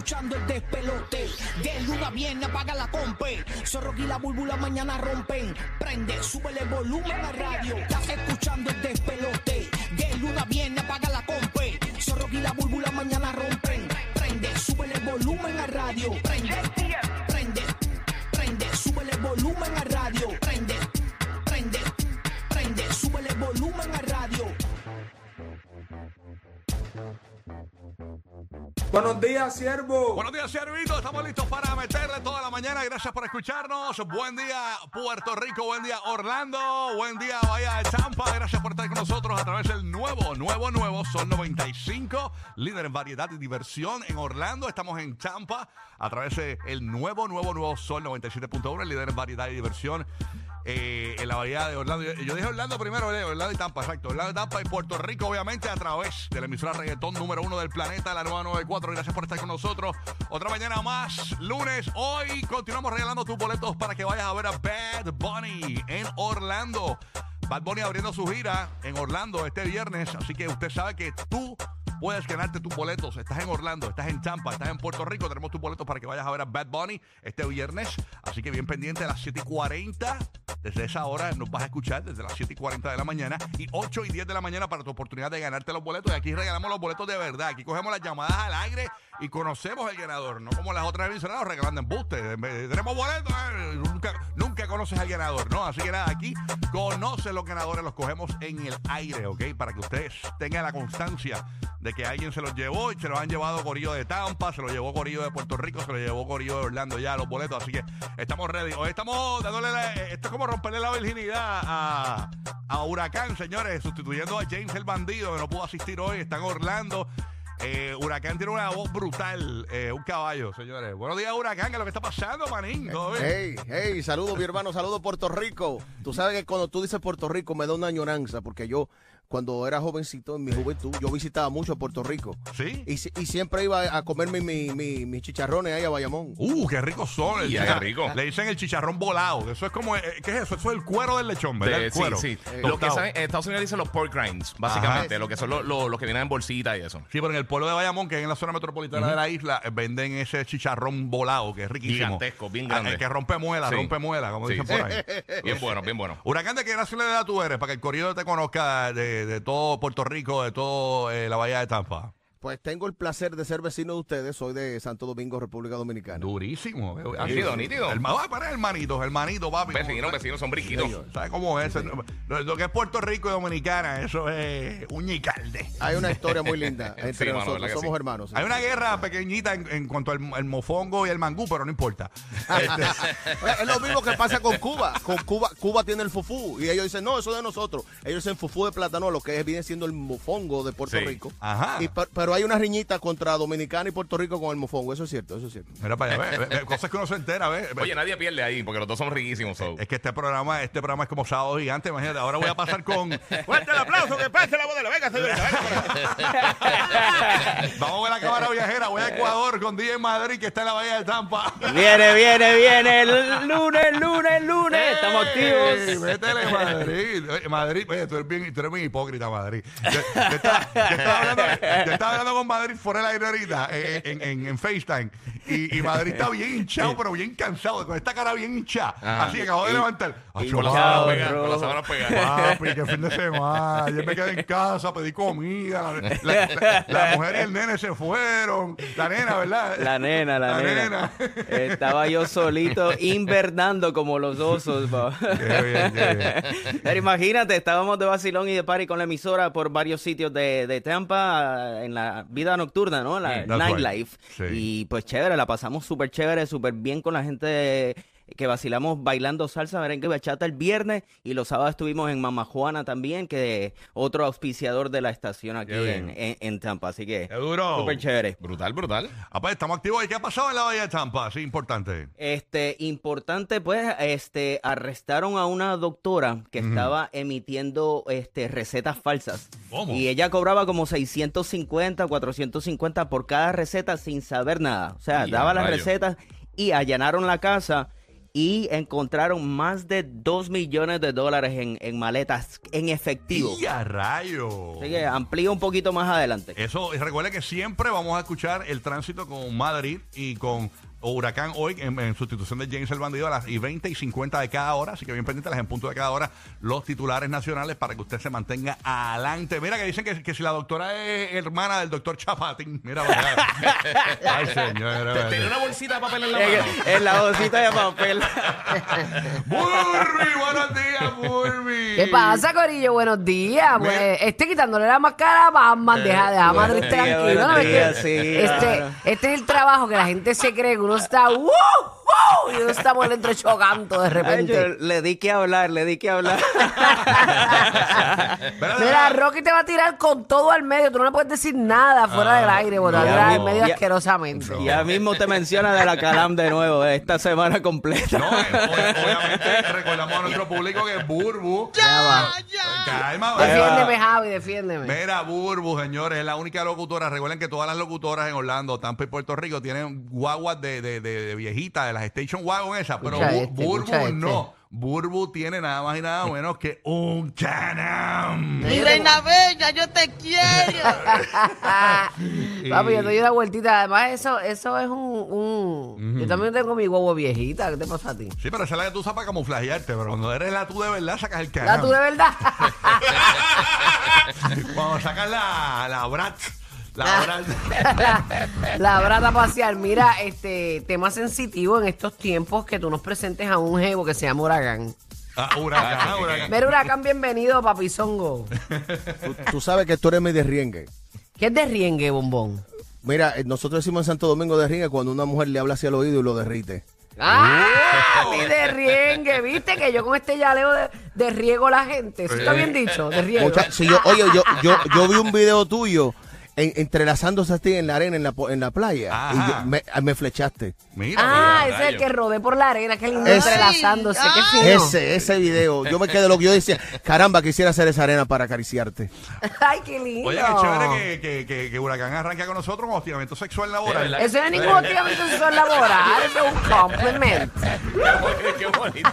escuchando el despelote. De luna viene, apaga la compe. Zorro y la búlbula mañana rompen. Prende, sube el volumen a radio. Estás escuchando el despelote. De luna viene, apaga la compe. Zorro y la búlbula mañana rompen. Prende, sube el volumen a radio. Prende, prende, prende, sube el volumen a radio. Buenos días, siervo. Buenos días, Siervito. Estamos listos para meterle toda la mañana. Gracias por escucharnos. Buen día, Puerto Rico. Buen día, Orlando. Buen día, Bahía de Tampa. Gracias por estar con nosotros a través del nuevo, nuevo, nuevo Sol 95. Líder en variedad y diversión en Orlando. Estamos en Tampa a través del nuevo, nuevo, nuevo Sol 97.1. Líder en variedad y diversión. Eh, en la bahía de Orlando. Yo, dije Orlando primero, eh, Orlando y Tampa, exacto. Orlando y Tampa y Puerto Rico, obviamente, a través de la emisora reggaetón número uno del planeta, la nueva 94. Gracias por estar con nosotros. Otra mañana más, lunes. Hoy continuamos regalando tus boletos para que vayas a ver a Bad Bunny en Orlando. Bad Bunny abriendo su gira en Orlando este viernes, así que usted sabe que tú puedes ganarte tus boletos. Estás en Orlando, estás en Tampa, estás en Puerto Rico. Tenemos tus boletos para que vayas a ver a Bad Bunny este viernes. Así que bien pendiente a las 7 y 40. Desde esa hora nos vas a escuchar desde las 7 y 40 de la mañana y 8 y 10 de la mañana para tu oportunidad de ganarte los boletos. Y aquí regalamos los boletos de verdad. Aquí cogemos las llamadas al aire y conocemos el ganador. No como las otras emisoras regalando embustes. Tenemos boletos. eh, Nunca, nunca conoces al ganador, ¿no? Así que nada, aquí conoce los ganadores, los cogemos en el aire, ¿ok? Para que ustedes tengan la constancia de que alguien se los llevó y se los han llevado Corillo de Tampa, se los llevó Corillo de Puerto Rico, se los llevó Corillo de Orlando ya los boletos, así que estamos ready. Hoy estamos dándole la- eh, esto es como romperle la virginidad a, a Huracán, señores, sustituyendo a James el bandido que no pudo asistir hoy, está en Orlando. Eh, Huracán tiene una voz brutal, eh, un caballo, señores. Buenos días, Huracán, ¿qué es lo que está pasando, manín? ¿Todo bien? Hey, hey, saludos mi hermano, saludos Puerto Rico. Tú sabes que cuando tú dices Puerto Rico me da una añoranza porque yo cuando era jovencito en mi juventud yo visitaba mucho Puerto Rico ¿Sí? y, si- y siempre iba a comerme mi- mi- mis chicharrones ahí a Bayamón. Uh, qué ricos son. El qué rico. Le dicen el chicharrón volado. Eso es como, eh, ¿qué es eso? Eso es el cuero del lechón, ¿verdad? De- el sí, cuero. sí. Tostado. Lo que saben, en Estados Unidos dicen los pork rinds, básicamente, Ajá. lo que son los los- los que vienen en bolsita y eso. Sí, pero en el pueblo de Bayamón, que es en la zona metropolitana de la isla, eh, venden ese chicharrón volado, que es riquísimo. Gigantesco, bien Ah, grande. El que rompe muela, Sí. rompe muela, como Sí, dicen sí. por ahí. Bien bueno, bien bueno. Huracán, ¿de qué nacionalidad tú eres? Para que el corrido te conozca de, de todo Puerto Rico, de todo eh, la bahía de Tampa. Pues tengo el placer de ser vecino de ustedes, soy de Santo Domingo, República Dominicana. Durísimo. eh. Nítido, nítido. El, va para hermanito, hermanito, papi. Vecinos, vecinos, son briquitos. ¿Sabes cómo es? Lo, lo que es Puerto Rico y Dominicana, eso es uñicalde. Hay una historia muy linda entre nosotros, ¿verdad que somos sí? hermanos. Hay una guerra pequeñita en, en cuanto al el mofongo y el mangú, pero no importa. Este, Es lo mismo que pasa con Cuba. Con Cuba, Cuba tiene el fufú y ellos dicen, no, eso es de nosotros. Ellos dicen fufú de plátano, lo que es- viene siendo el mofongo de Puerto Sí. Rico. Ajá. Y per- pero hay una riñita contra Dominicana y Puerto Rico con el mofongo, eso es cierto, eso es cierto. mira para allá, ve, ve, cosas que uno se entera, ve. ve. Oye, nadie pierde ahí, porque los dos son riquísimos. so. Es que este programa, este programa es como sábado gigante, imagínate. Ahora voy a pasar con. ¡Fuerte el aplauso! ¡Que pase la modelo! ¡Venga, señorita! venga. Vamos a ver la cámara viajera. Voy a Ecuador con DJ Madrid, que está en la bahía de Tampa. Viene, viene, viene. El lunes, lunes, lunes. Estamos ¡Ey! activos. Métele, Madrid. Oye, Madrid, oye, tú eres bien, tú eres bien hipócrita, Madrid. Yo, yo estaba, yo estaba hablando, yo estaba hablando con Madrid fuera del aire ahorita, eh, en, en, en FaceTime. Y, y Madrid está bien hinchado, pero bien cansado, con esta cara bien hinchada. Ajá. Así que acabo de levantar. Con la sábana pegada, con la sábana pegada. Papi, que fin de semana. Yo me quedé en casa, pedí comida. La, la- la- la mujer y el nene se fueron. La nena, ¿verdad? La nena, la, nena. Estaba yo solito invernando como los osos. Qué bien, qué bien. Pero imagínate, estábamos de vacilón y de party con la emisora por varios sitios de, de Tampa en la vida nocturna, ¿no? La right. nightlife. Sí. Y pues chévere, la pasamos súper chévere, súper bien con la gente que vacilamos bailando salsa, merengue, bachata el viernes y los sábados estuvimos en Mama Juana también, que otro auspiciador de la estación aquí en, en- en Tampa. Así que Qué duro. súper chévere. Brutal, brutal. Ah, pues, estamos activos. ¿Y qué ha pasado en la bahía de Tampa? Sí, importante. Este, importante, pues, este, arrestaron a una doctora que estaba emitiendo, este, recetas falsas. ¿Cómo? Y ella cobraba como 650, 450 por cada receta sin saber nada. O sea, daba las recetas y allanaron la casa y encontraron más de 2 millones de dólares en, en maletas en efectivo. ¡Y a rayo! Así que amplío un poquito más adelante. Eso, y recuerde que siempre vamos a escuchar el tránsito con Madrid y con Huracán hoy en, en sustitución de James el Bandido a las y 20 y 50 de cada hora. Así que bien pendientes en punto de cada hora los titulares nacionales para que usted se mantenga adelante. Mira que dicen que, que si la doctora es hermana del doctor Chapatín. Mira, vaya. Ay, señor. Tenía una bolsita de papel en la mano. en la bolsita de papel. Burby, buenos días, Burby. ¿Qué pasa, Corillo? Buenos días. Pues, este quitándole la máscara a Batman, deja, deja Madrid tranquilo. días, sí, este, claro. este es el trabajo que la gente se cree que uno está ¡wow! ¡Wow! y uno está por dentro chocando de Ay, yo repente. le di que hablar, le di que hablar. Mira, Rocky te va a tirar con todo al medio. Tú no le puedes decir nada fuera del aire, botándola ya, al medio ya. asquerosamente. Ya mismo te menciona de la Calam de nuevo, eh, esta semana completa. No, eh, ob- obviamente recordamos a nuestro público que Burbu. Ya va. Calma, Defiéndeme, Javi, defiéndeme. Mira, Burbu, señores, es la única locutora. Recuerden que todas las locutoras en Orlando, Tampa y Puerto Rico tienen guaguas de, de, de, de viejitas, de las Station Wagon esas, pero Bu- este, Burbu escucha este. no. Burbu tiene nada más y nada menos que un Canam. Mi reina bella, yo te quiero. Papi, yo te doy una vueltita. Además, eso, eso es un, un- Yo también tengo mi huevo viejita. ¿Qué te pasa a ti? Sí, pero esa es la que tú usas para camuflajearte, pero cuando eres la tú de verdad, sacas el ¿La Canam. tú de verdad? Cuando sacas la, la Brat. La Ah. Brat. La brata pasear. Mira, este tema sensitivo en estos tiempos que tú nos presentes a un jevo que se llama Huracán. Ah, huracán, huracán. Mira, Huracán, bienvenido, papizongo. Tú, tú sabes que tú eres mi derriengue. ¿Qué es de riengue, bombón? Mira, eh, nosotros decimos en Santo Domingo de riengue cuando una mujer le habla hacia el oído y lo derrite. ¡Ah! Mi de riengue, ¿viste? Que yo con este yaleo de, de riego la gente. Eso está bien dicho, de riego. Mucha- si yo, oye, yo, yo, yo vi un video tuyo en- entrelazándose así en la arena, en la, po- en la playa, Ajá. y yo- me, me flechaste. Mira, Ah, mira, ese es el que rodé por la arena, qué lindo Ese. entrelazándose, qué fino. Ese, ese video. Yo me quedé loco. Yo decía, caramba, quisiera hacer esa arena para acariciarte. Ay, qué lindo. Oye, qué chévere que, que, que, que Huracán arranca con nosotros con hostigamiento sexual laboral. Eso no es ningún hostigamiento sexual laboral, eso es un compliment. Qué bonito.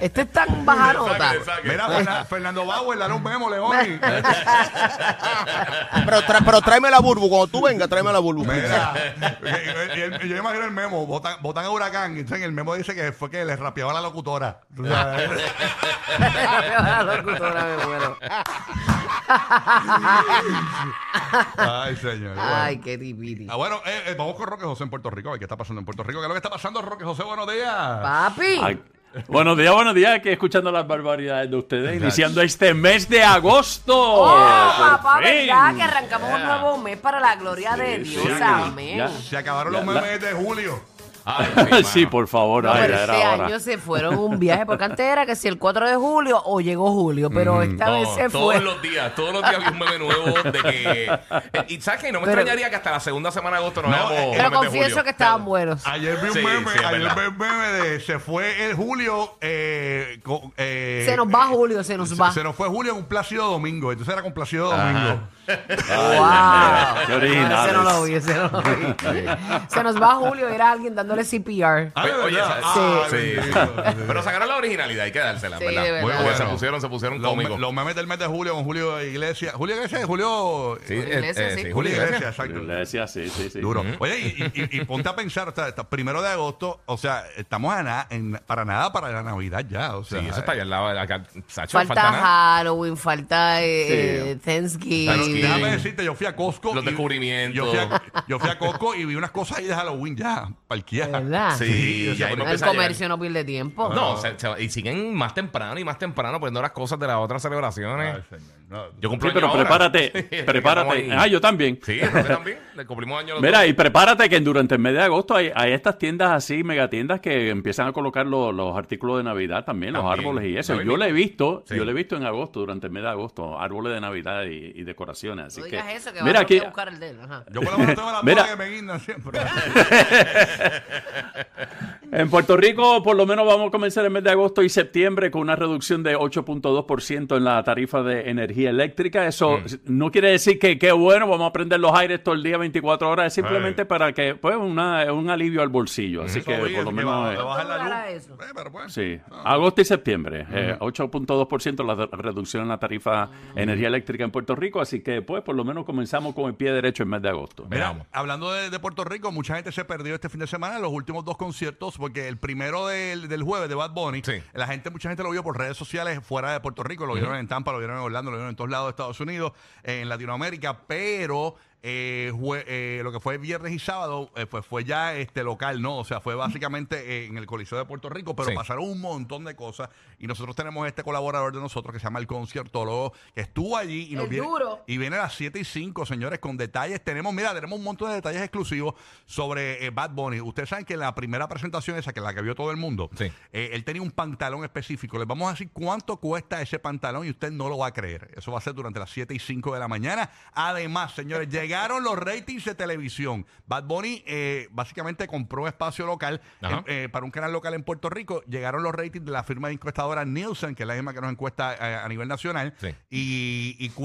Este es tan baja nota. Mira, Fernan- Fernando Bauer, dale un memo, León. Pero, tra- pero tráeme la burbu. Cuando tú vengas, tráeme la burbu. Mira, y- y- y- yo imagino el memo, votan, votan a Huracán, y entonces el memo dice que fue que le rapeaba a la locutora. Tú sabes. La locutora me muero. Ay, señor. Ay, qué tipiti. Ah, bueno, eh, eh, vamos con Roque José en Puerto Rico. A ver qué está pasando en Puerto Rico. ¿Qué es lo que está pasando, Roque José? Buenos días. Papi. Ay, buenos días, buenos días. Aquí escuchando las barbaridades de ustedes, iniciando este mes de agosto. Oh, papá. ¿verdad? Que arrancamos un nuevo mes para la gloria de Dios. sí, Amén. ya. Se acabaron los Ya, la- memes de julio. Ay, sí, por favor, No, ay, pero ya este era hora. año se fueron un viaje, porque antes era que si el 4 de julio o llegó julio, pero esta vez No, se todos fue. los días, todos los días había un meme nuevo de que. eh, Y sabes que no me Pero- extrañaría que hasta la segunda semana de agosto No, veamos eh, Pero memes de confieso julio. que estaban buenos. Ayer vi un Sí, meme, sí, ayer vi un meme de se fue el julio. Eh, eh, Se nos va Julio, se nos va. Se nos fue julio en un Plácido Domingo. Entonces era con Plácido Domingo. Wow. Qué originales. Ese no lo vi, ese no lo vi. Se nos va Julio, era alguien dándole CPR. Ah, ¿de Oye, verdad? esa- Ah, sí. Pero sacaron la originalidad, hay que dársela, Sí, ¿verdad? de verdad. Muy bueno. Se pusieron, se pusieron Los, cómicos. los memes del mes de julio con Julio Iglesias. ¿Julio Iglesias? Julio. Sí, eh, Iglesias, eh, sí. sí, Julio Iglesias, exacto. Le decía, sí, sí, sí. Duro. Oye, y, y- y ponte a pensar, o sea, está- primero de agosto, o sea, estamos a na- en- para nada para la Navidad ya. O sea, Sí, eso está allá al lado. Acá, Sacho, Falta, falta nada. Halloween, falta eh, eh, Thanksgiving. Sí. déjame decirte, yo fui a Costco. Los y- descubrimientos. Yo fui, a, yo fui a Costco y vi unas cosas ahí de Halloween ya, parqueadas. ¿Verdad? Sí, o sea, ya ahí me El comercio no pierde tiempo. No, se- se- y siguen más temprano y más temprano poniendo las cosas de las otras celebraciones. Ay, señor, no. Yo cumplo Sí, pero ahora. prepárate, Sí, prepárate. Ah, yo también. Sí, Roque también. Le cumplimos años los Mira, dos. y prepárate que durante el mes de agosto hay, hay estas tiendas así, megatiendas, que empiezan a colocar los, los artículos de Navidad también, los También. árboles y eso. ¿Lo Yo lo he visto, Sí. yo lo he visto en agosto, durante el mes de agosto, árboles de Navidad y, y decoraciones. Así No que, digas eso, que mira aquí, a buscar el de él. Ajá. Yo por lo menos tengo la Mira. que me guindan siempre. En Puerto Rico, por lo menos vamos a comenzar el mes de agosto y septiembre con una reducción de 8.2% en la tarifa de energía eléctrica. Eso no quiere decir que qué bueno, vamos a prender los aires todo el día 24 horas, es simplemente Ay. para que, pues, una, un alivio al bolsillo. Así que, por lo menos. va- eh, la ¿Cómo luz. Eh, pero pues, Sí, agosto y septiembre, eh, 8.2% la reducción en la tarifa energía eléctrica en Puerto Rico, así que pues por lo menos comenzamos con el pie derecho en mes de agosto. Mira, hablando de, de Puerto Rico, mucha gente se perdió este fin de semana en los últimos dos conciertos, porque el primero del, del jueves de Bad Bunny, Sí. la gente, mucha gente lo vio por redes sociales fuera de Puerto Rico, lo vieron en Tampa, lo vieron en Orlando, lo vieron en todos lados de Estados Unidos, en Latinoamérica, pero eh, jue- eh, lo que fue viernes y sábado, eh, pues fue ya este local, ¿no? O sea, fue básicamente eh, en el Coliseo de Puerto Rico, pero Sí. pasaron un montón de cosas y nosotros tenemos este colaborador de nosotros que se llama el conciertólogo, que estuvo allí y nos El viene, duro. y viene a las 7 y 5, señores, con detalles. Tenemos, mira, tenemos un montón de detalles exclusivos sobre eh, Bad Bunny. Ustedes saben que en la primera presentación, esa que la que vio todo el mundo, Sí. eh, él tenía un pantalón específico. Les vamos a decir cuánto cuesta ese pantalón y usted no lo va a creer. Eso va a ser durante las 7 y 5 de la mañana. Además, señores, llegaron los ratings de televisión. Bad Bunny eh, básicamente compró espacio local Ajá. eh, para un canal local en Puerto Rico. Llegaron los ratings de la firma de encuestadora Nielsen, que es la misma que nos encuesta eh, a nivel nacional. Sí. Y, y cu-